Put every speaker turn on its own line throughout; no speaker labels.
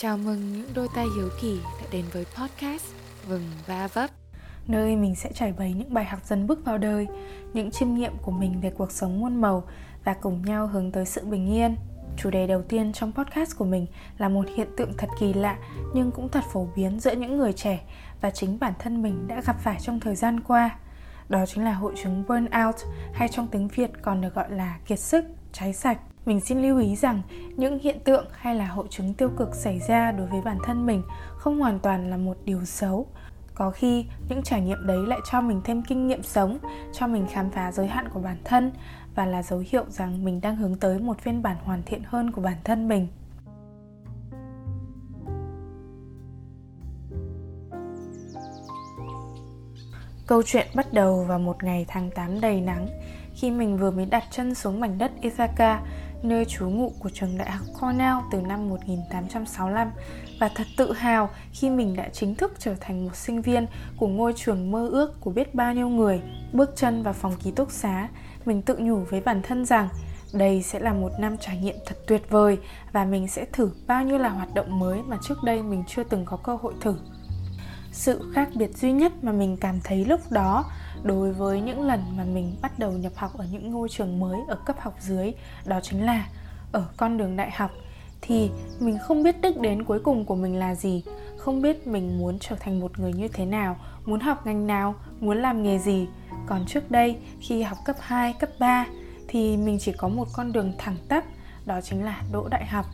Chào mừng những đôi tay hiếu kỳ đã đến với podcast Vừng va vấp.
Nơi mình sẽ trải bày những bài học dần bước vào đời Những chiêm nghiệm của mình về cuộc sống muôn màu Và cùng nhau hướng tới sự bình yên. Chủ đề đầu tiên trong podcast của mình là một hiện tượng thật kỳ lạ nhưng cũng thật phổ biến giữa những người trẻ và chính bản thân mình đã gặp phải trong thời gian qua. Đó chính là hội chứng burnout hay trong tiếng Việt còn được gọi là kiệt sức, cháy sạch. Mình xin lưu ý rằng những hiện tượng hay là hội chứng tiêu cực xảy ra đối với bản thân mình không hoàn toàn là một điều xấu. Có khi những trải nghiệm đấy lại cho mình thêm kinh nghiệm sống, cho mình khám phá giới hạn của bản thân và là dấu hiệu rằng mình đang hướng tới một phiên bản hoàn thiện hơn của bản thân mình. Câu chuyện bắt đầu vào một ngày tháng 8 đầy nắng khi mình vừa mới đặt chân xuống mảnh đất Ithaca nơi trú ngụ của trường đại học Cornell từ năm 1865 và thật tự hào khi mình đã chính thức trở thành một sinh viên của ngôi trường mơ ước của biết bao nhiêu người. Bước chân vào phòng ký túc xá, mình tự nhủ với bản thân rằng đây sẽ là một năm trải nghiệm thật tuyệt vời và mình sẽ thử bao nhiêu là hoạt động mới mà trước đây mình chưa từng có cơ hội thử. Sự khác biệt duy nhất mà mình cảm thấy lúc đó đối với những lần mà mình bắt đầu nhập học ở những ngôi trường mới ở cấp học dưới đó chính là ở con đường đại học thì mình không biết đích đến cuối cùng của mình là gì không biết mình muốn trở thành một người như thế nào muốn học ngành nào muốn làm nghề gì. Còn trước đây khi học cấp 2, cấp 3 thì mình chỉ có một con đường thẳng tắp đó chính là đỗ đại học.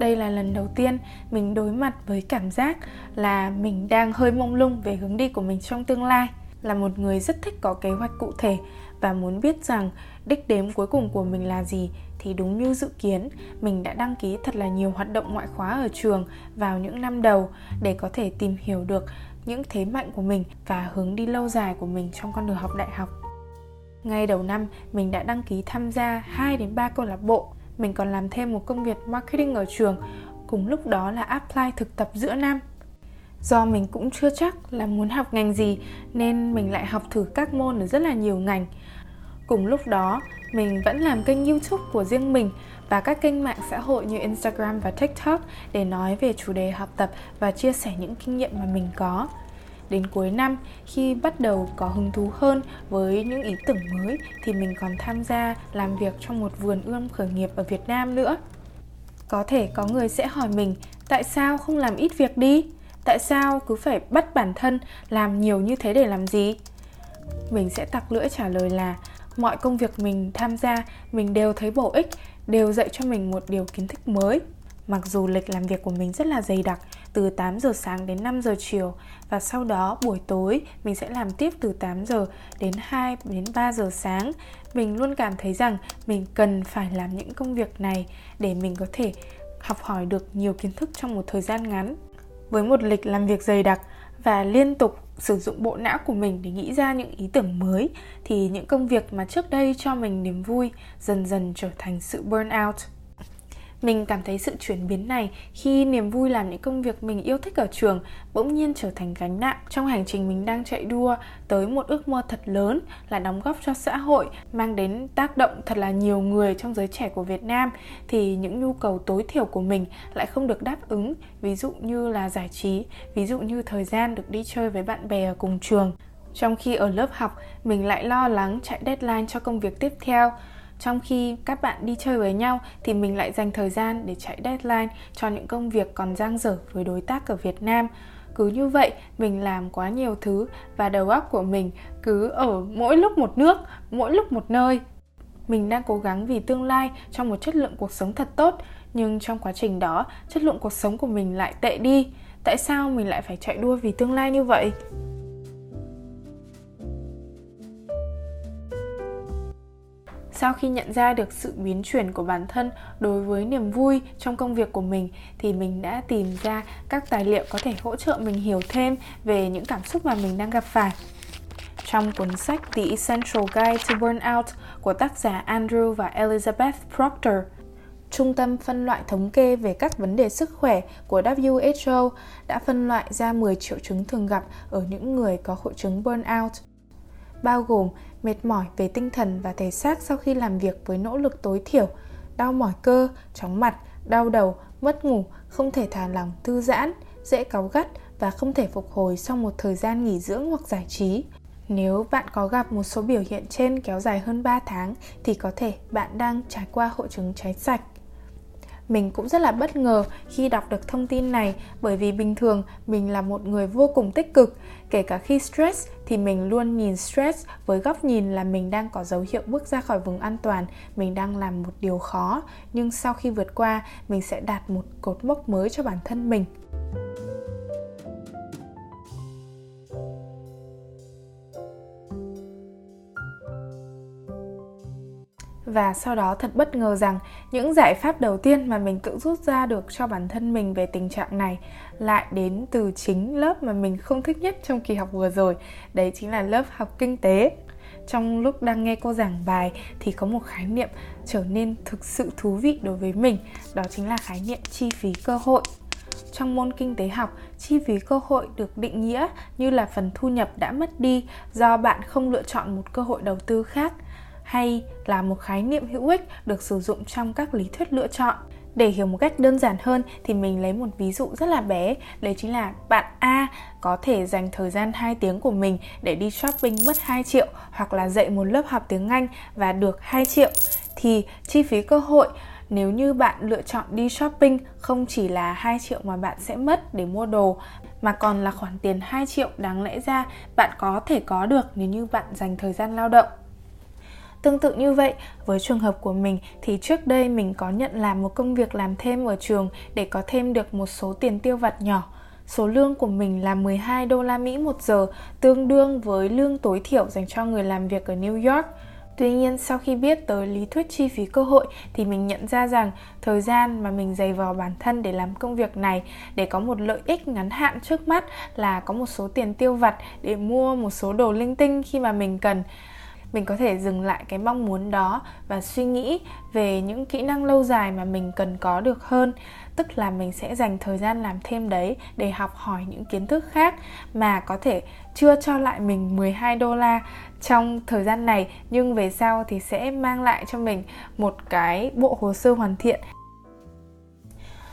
Đây là lần đầu tiên mình đối mặt với cảm giác là mình đang hơi mông lung về hướng đi của mình trong tương lai là một người rất thích có kế hoạch cụ thể và muốn biết rằng đích đến cuối cùng của mình là gì thì đúng như dự kiến mình đã đăng ký thật là nhiều hoạt động ngoại khóa ở trường vào những năm đầu để có thể tìm hiểu được những thế mạnh của mình và hướng đi lâu dài của mình trong con đường học đại học. Ngay đầu năm, mình đã đăng ký tham gia 2 đến 3 câu lạc bộ. Mình còn làm thêm một công việc marketing ở trường, cùng lúc đó là apply thực tập giữa năm do mình cũng chưa chắc là muốn học ngành gì, nên mình lại học thử các môn ở rất là nhiều ngành cùng lúc đó, mình vẫn làm kênh youtube của riêng mình và các kênh mạng xã hội như instagram và tiktok để nói về chủ đề học tập và chia sẻ những kinh nghiệm mà mình có đến cuối năm, khi bắt đầu có hứng thú hơn với những ý tưởng mới thì mình còn tham gia làm việc trong một vườn ươm khởi nghiệp ở Việt Nam nữa. Có thể có người sẽ hỏi mình, tại sao không làm ít việc đi? Tại sao cứ phải bắt bản thân làm nhiều như thế để làm gì? Mình sẽ tặc lưỡi trả lời là, mọi công việc mình tham gia, mình đều thấy bổ ích, đều dạy cho mình một điều kiến thức mới. Mặc dù lịch làm việc của mình rất là dày đặc, từ 8 giờ sáng đến 5 giờ chiều, và sau đó buổi tối mình sẽ làm tiếp từ 8 giờ đến 2 đến 3 giờ sáng. Mình luôn cảm thấy rằng mình cần phải làm những công việc này để mình có thể học hỏi được nhiều kiến thức trong một thời gian ngắn với một lịch làm việc dày đặc và liên tục sử dụng bộ não của mình để nghĩ ra những ý tưởng mới, thì những công việc mà trước đây cho mình niềm vui dần dần trở thành sự burnout mình cảm thấy sự chuyển biến này khi niềm vui làm những công việc mình yêu thích ở trường bỗng nhiên trở thành gánh nặng trong hành trình mình đang chạy đua tới một ước mơ thật lớn là đóng góp cho xã hội, mang đến tác động thật là nhiều người trong giới trẻ của Việt Nam thì những nhu cầu tối thiểu của mình lại không được đáp ứng, ví dụ như là giải trí, ví dụ như thời gian được đi chơi với bạn bè ở cùng trường. Trong khi ở lớp học, mình lại lo lắng chạy deadline cho công việc tiếp theo trong khi các bạn đi chơi với nhau thì mình lại dành thời gian để chạy deadline cho những công việc còn dang dở với đối tác ở Việt Nam. Cứ như vậy, mình làm quá nhiều thứ và đầu óc của mình cứ ở mỗi lúc một nước, mỗi lúc một nơi. Mình đang cố gắng vì tương lai trong một chất lượng cuộc sống thật tốt, nhưng trong quá trình đó, chất lượng cuộc sống của mình lại tệ đi. Tại sao mình lại phải chạy đua vì tương lai như vậy? Sau khi nhận ra được sự biến chuyển của bản thân đối với niềm vui trong công việc của mình, thì mình đã tìm ra các tài liệu có thể hỗ trợ mình hiểu thêm về những cảm xúc mà mình đang gặp phải trong cuốn sách The Essential Guide to Burnout của tác giả Andrew và Elizabeth Proctor. Trung tâm phân loại thống kê về các vấn đề sức khỏe của WHO đã phân loại ra 10 triệu chứng thường gặp ở những người có hội chứng burnout bao gồm mệt mỏi về tinh thần và thể xác sau khi làm việc với nỗ lực tối thiểu, đau mỏi cơ, chóng mặt, đau đầu, mất ngủ, không thể thả lỏng thư giãn, dễ cáu gắt và không thể phục hồi sau một thời gian nghỉ dưỡng hoặc giải trí. Nếu bạn có gặp một số biểu hiện trên kéo dài hơn 3 tháng thì có thể bạn đang trải qua hội chứng cháy sạch. Mình cũng rất là bất ngờ khi đọc được thông tin này bởi vì bình thường mình là một người vô cùng tích cực. Kể cả khi stress thì mình luôn nhìn stress với góc nhìn là mình đang có dấu hiệu bước ra khỏi vùng an toàn, mình đang làm một điều khó, nhưng sau khi vượt qua, mình sẽ đạt một cột mốc mới cho bản thân mình. Và sau đó thật bất ngờ rằng những giải pháp đầu tiên mà mình tự rút ra được cho bản thân mình về tình trạng này lại đến từ chính lớp mà mình không thích nhất trong kỳ học vừa rồi. Đấy chính là lớp học kinh tế. Trong lúc đang nghe cô giảng bài thì có một khái niệm trở nên thực sự thú vị đối với mình, đó chính là khái niệm chi phí cơ hội. Trong môn kinh tế học, chi phí cơ hội được định nghĩa như là phần thu nhập đã mất đi do bạn không lựa chọn một cơ hội đầu tư khác hay là một khái niệm hữu ích được sử dụng trong các lý thuyết lựa chọn. Để hiểu một cách đơn giản hơn thì mình lấy một ví dụ rất là bé, Đấy chính là bạn A có thể dành thời gian 2 tiếng của mình để đi shopping mất 2 triệu Hoặc là dạy một lớp học tiếng Anh và được 2 triệu. Thì chi phí cơ hội, nếu như bạn lựa chọn đi shopping không chỉ là 2 triệu mà bạn sẽ mất để mua đồ, mà còn là khoản tiền 2 triệu đáng lẽ ra bạn có thể có được nếu như bạn dành thời gian lao động. Tương tự như vậy, với trường hợp của mình thì trước đây mình có nhận làm một công việc làm thêm ở trường để có thêm được một số tiền tiêu vặt nhỏ. Số lương của mình là 12 đô la Mỹ một giờ, tương đương với lương tối thiểu dành cho người làm việc ở New York. Tuy nhiên sau khi biết tới lý thuyết chi phí cơ hội thì mình nhận ra rằng thời gian mà mình dày vò bản thân để làm công việc này để có một lợi ích ngắn hạn trước mắt là có một số tiền tiêu vặt để mua một số đồ linh tinh khi mà mình cần mình có thể dừng lại cái mong muốn đó và suy nghĩ về những kỹ năng lâu dài mà mình cần có được hơn. Tức là mình sẽ dành thời gian làm thêm đấy để học hỏi những kiến thức khác mà có thể chưa cho lại mình 12 đô la trong thời gian này. Nhưng về sau thì sẽ mang lại cho mình một cái bộ hồ sơ hoàn thiện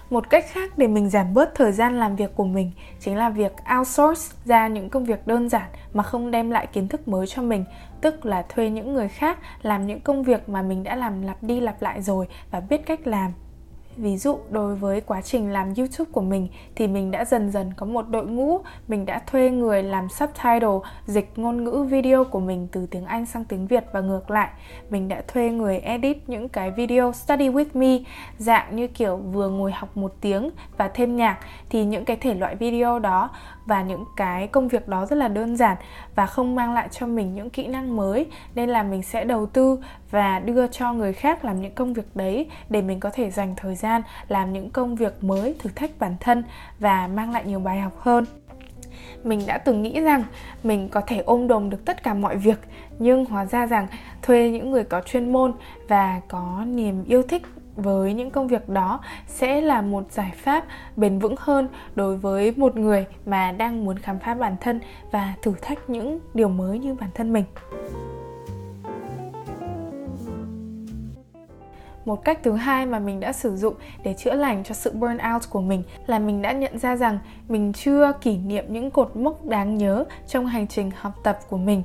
một cách khác để mình giảm bớt thời gian làm việc của mình chính là việc outsource ra những công việc đơn giản mà không đem lại kiến thức mới cho mình, tức là thuê những người khác làm những công việc mà mình đã làm lặp đi lặp lại rồi và biết cách làm ví dụ, đối với quá trình làm youtube của mình thì mình đã dần dần có một đội ngũ. Mình đã thuê người làm subtitle, dịch ngôn ngữ video của mình từ tiếng anh sang tiếng việt và ngược lại. Mình đã thuê người edit những cái video study with me, dạng như kiểu vừa ngồi học một tiếng và thêm nhạc. Thì những cái thể loại video đó và những cái công việc đó rất là đơn giản và không mang lại cho mình những kỹ năng mới, nên là mình sẽ đầu tư và đưa cho người khác làm những công việc đấy để mình có thể dành thời gian làm những công việc mới, thử thách bản thân và mang lại nhiều bài học hơn. Mình đã từng nghĩ rằng mình có thể ôm đồm được tất cả mọi việc, nhưng hóa ra rằng thuê những người có chuyên môn và có niềm yêu thích với những công việc đó sẽ là một giải pháp bền vững hơn đối với một người mà đang muốn khám phá bản thân và thử thách những điều mới như bản thân mình. Một cách thứ hai mà mình đã sử dụng để chữa lành cho sự burnout của mình là mình đã nhận ra rằng mình chưa kỷ niệm những cột mốc đáng nhớ trong hành trình học tập của mình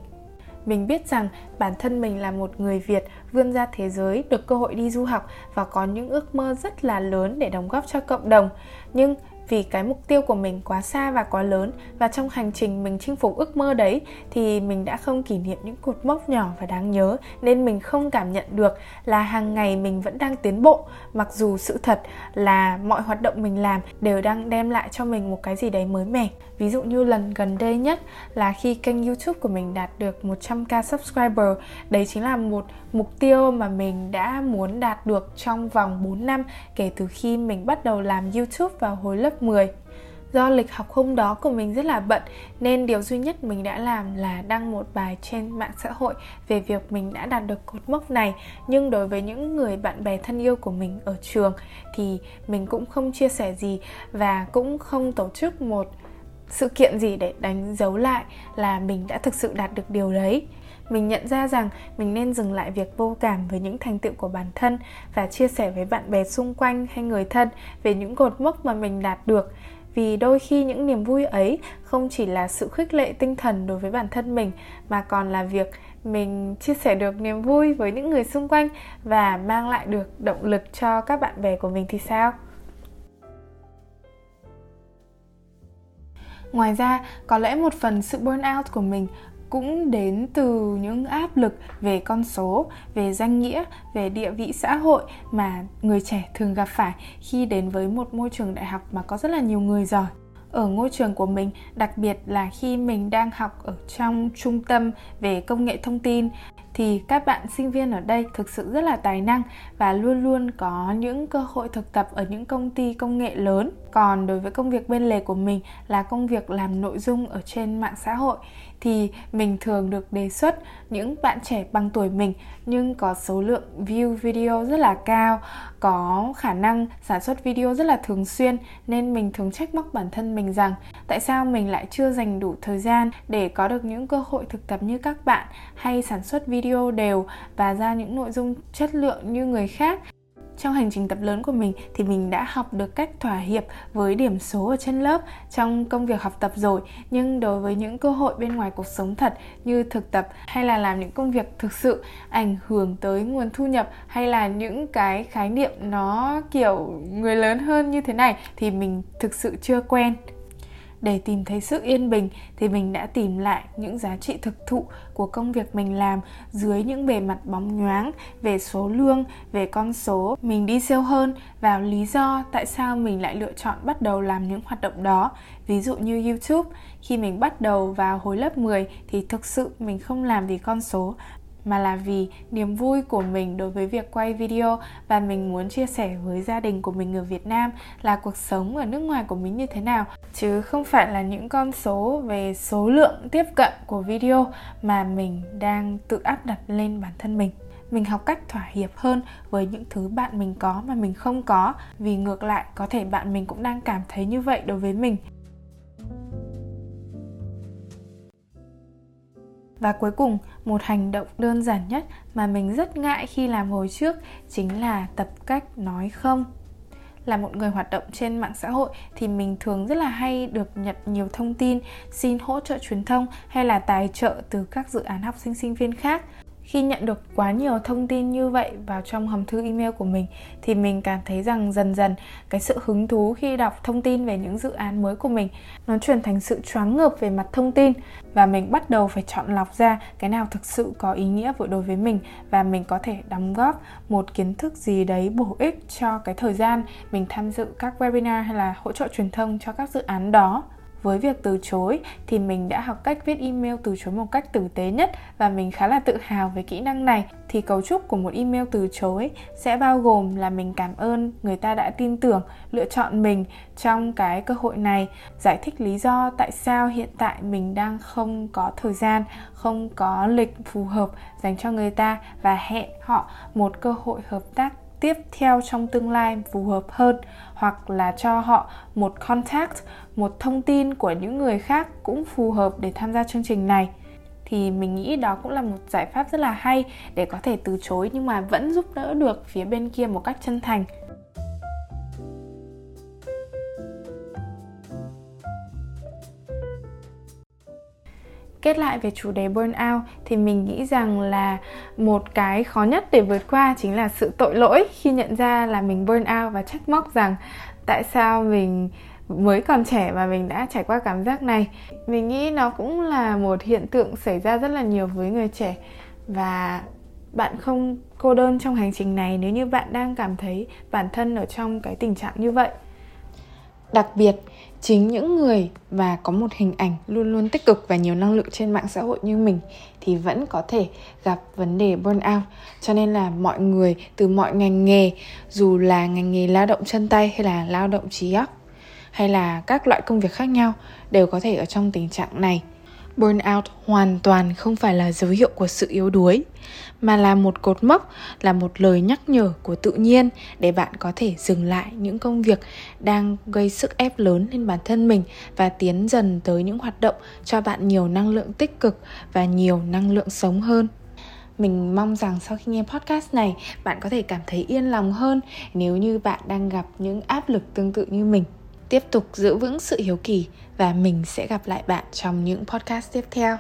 mình biết rằng bản thân mình là một người Việt vươn ra thế giới, được cơ hội đi du học và có những ước mơ rất là lớn để đóng góp cho cộng đồng. Nhưng vì cái mục tiêu của mình quá xa và quá lớn, và trong hành trình mình chinh phục ước mơ đấy, thì mình đã không kỷ niệm những cột mốc nhỏ và đáng nhớ, nên mình không cảm nhận được là hàng ngày mình vẫn đang tiến bộ. Mặc dù sự thật là mọi hoạt động mình làm đều đang đem lại cho mình một cái gì đấy mới mẻ. Ví dụ như lần gần đây nhất là khi kênh youtube của mình đạt được 100k subscriber, đấy chính là một mục tiêu mà mình đã muốn đạt được trong vòng 4 năm kể từ khi mình bắt đầu làm youtube vào hồi lớp 10 Do lịch học hôm đó của mình rất là bận, nên điều duy nhất mình đã làm là đăng một bài trên mạng xã hội về việc mình đã đạt được cột mốc này. Nhưng đối với những người bạn bè thân yêu của mình ở trường thì mình cũng không chia sẻ gì và cũng không tổ chức một sự kiện gì để đánh dấu lại là mình đã thực sự đạt được điều đấy mình nhận ra rằng mình nên dừng lại việc vô cảm với những thành tựu của bản thân và chia sẻ với bạn bè xung quanh hay người thân về những cột mốc mà mình đạt được. Vì đôi khi những niềm vui ấy không chỉ là sự khích lệ tinh thần đối với bản thân mình, mà còn là việc mình chia sẻ được niềm vui với những người xung quanh và mang lại được động lực cho các bạn bè của mình thì sao? Ngoài ra, có lẽ một phần sự burnout của mình cũng đến từ những áp lực về con số, về danh nghĩa, về địa vị xã hội mà người trẻ thường gặp phải khi đến với một môi trường đại học mà có rất là nhiều người giỏi. Ở ngôi trường của mình đặc biệt là khi mình đang học ở trong trung tâm về công nghệ thông tin thì các bạn sinh viên ở đây thực sự rất là tài năng và luôn luôn có những cơ hội thực tập ở những công ty công nghệ lớn còn đối với công việc bên lề của mình là công việc làm nội dung ở trên mạng xã hội, thì mình thường được đề xuất những bạn trẻ bằng tuổi mình, nhưng có số lượng view video rất là cao, có khả năng sản xuất video rất là thường xuyên, nên mình thường trách móc bản thân mình rằng tại sao mình lại chưa dành đủ thời gian để có được những cơ hội thực tập như các bạn, hay sản xuất video đều và ra những nội dung chất lượng như người khác trong hành trình tập lớn của mình thì mình đã học được cách thỏa hiệp với điểm số ở trên lớp trong công việc học tập rồi. Nhưng đối với những cơ hội bên ngoài cuộc sống thật như thực tập hay là làm những công việc thực sự ảnh hưởng tới nguồn thu nhập hay là những cái khái niệm nó kiểu người lớn hơn như thế này thì mình thực sự chưa quen để tìm thấy sự yên bình thì mình đã tìm lại những giá trị thực thụ của công việc mình làm dưới những bề mặt bóng nhoáng về số lương, về con số. Mình đi sâu hơn vào lý do tại sao mình lại lựa chọn bắt đầu làm những hoạt động đó. Ví dụ như youtube, khi mình bắt đầu vào hồi lớp 10 thì thực sự mình không làm vì con số mà là vì niềm vui của mình đối với việc quay video và mình muốn chia sẻ với gia đình của mình ở Việt Nam là cuộc sống ở nước ngoài của mình như thế nào. Chứ không phải là những con số về số lượng tiếp cận của video mà mình đang tự áp đặt lên bản thân mình. Mình học cách thỏa hiệp hơn với những thứ bạn mình có mà mình không có. Vì ngược lại, có thể bạn mình cũng đang cảm thấy như vậy đối với mình. Và cuối cùng, một hành động đơn giản nhất mà mình rất ngại khi làm hồi trước chính là tập cách nói không. Là một người hoạt động trên mạng xã hội thì mình thường rất là hay được nhận nhiều thông tin xin hỗ trợ truyền thông hay là tài trợ từ các dự án học sinh sinh viên khác khi nhận được quá nhiều thông tin như vậy vào trong hòm thư email của mình thì mình cảm thấy rằng dần dần cái sự hứng thú khi đọc thông tin về những dự án mới của mình, nó chuyển thành sự choáng ngợp về mặt thông tin và mình bắt đầu phải chọn lọc ra cái nào thực sự có ý nghĩa với đối với mình và mình có thể đóng góp một kiến thức gì đấy bổ ích cho cái thời gian mình tham dự các webinar hay là hỗ trợ truyền thông cho các dự án đó với việc từ chối thì mình đã học cách viết email từ chối một cách tử tế nhất và mình khá là tự hào về kỹ năng này. Thì cấu trúc của một email từ chối sẽ bao gồm là mình cảm ơn, người ta đã tin tưởng, lựa chọn mình trong cái cơ hội này, giải thích lý do tại sao hiện tại mình đang không có thời gian, không có lịch phù hợp dành cho người ta và hẹn họ một cơ hội hợp tác tiếp theo trong tương lai phù hợp hơn hoặc là cho họ một contact, một thông tin của những người khác cũng phù hợp để tham gia chương trình này. Thì mình nghĩ đó cũng là một giải pháp rất là hay để có thể từ chối nhưng mà vẫn giúp đỡ được phía bên kia một cách chân thành. Kết lại về chủ đề burnout thì mình nghĩ rằng là một cái khó nhất để vượt qua chính là sự tội lỗi khi nhận ra là mình burnout và trách móc rằng tại sao mình mới còn trẻ và mình đã trải qua cảm giác này. Mình nghĩ nó cũng là một hiện tượng xảy ra rất là nhiều với người trẻ. Và bạn không cô đơn trong hành trình này nếu như bạn đang cảm thấy bản thân ở trong cái tình trạng như vậy. Đặc biệt chính những người và có một hình ảnh luôn luôn tích cực và nhiều năng lượng trên mạng xã hội như mình thì vẫn có thể gặp vấn đề burnout. Cho nên là mọi người, từ mọi ngành nghề, dù là ngành nghề lao động chân tay hay là lao động trí óc, hay là các loại công việc khác nhau, đều có thể ở trong tình trạng này. Burnout hoàn toàn không phải là dấu hiệu của sự yếu đuối mà là một cột mốc, là một lời nhắc nhở của tự nhiên để bạn có thể dừng lại những công việc đang gây sức ép lớn lên bản thân mình và tiến dần tới những hoạt động cho bạn nhiều năng lượng tích cực và nhiều năng lượng sống hơn. Mình mong rằng sau khi nghe podcast này, bạn có thể cảm thấy yên lòng hơn nếu như bạn đang gặp những áp lực tương tự như mình. Tiếp tục giữ vững sự hiếu kỳ và mình sẽ gặp lại bạn trong những podcast tiếp theo.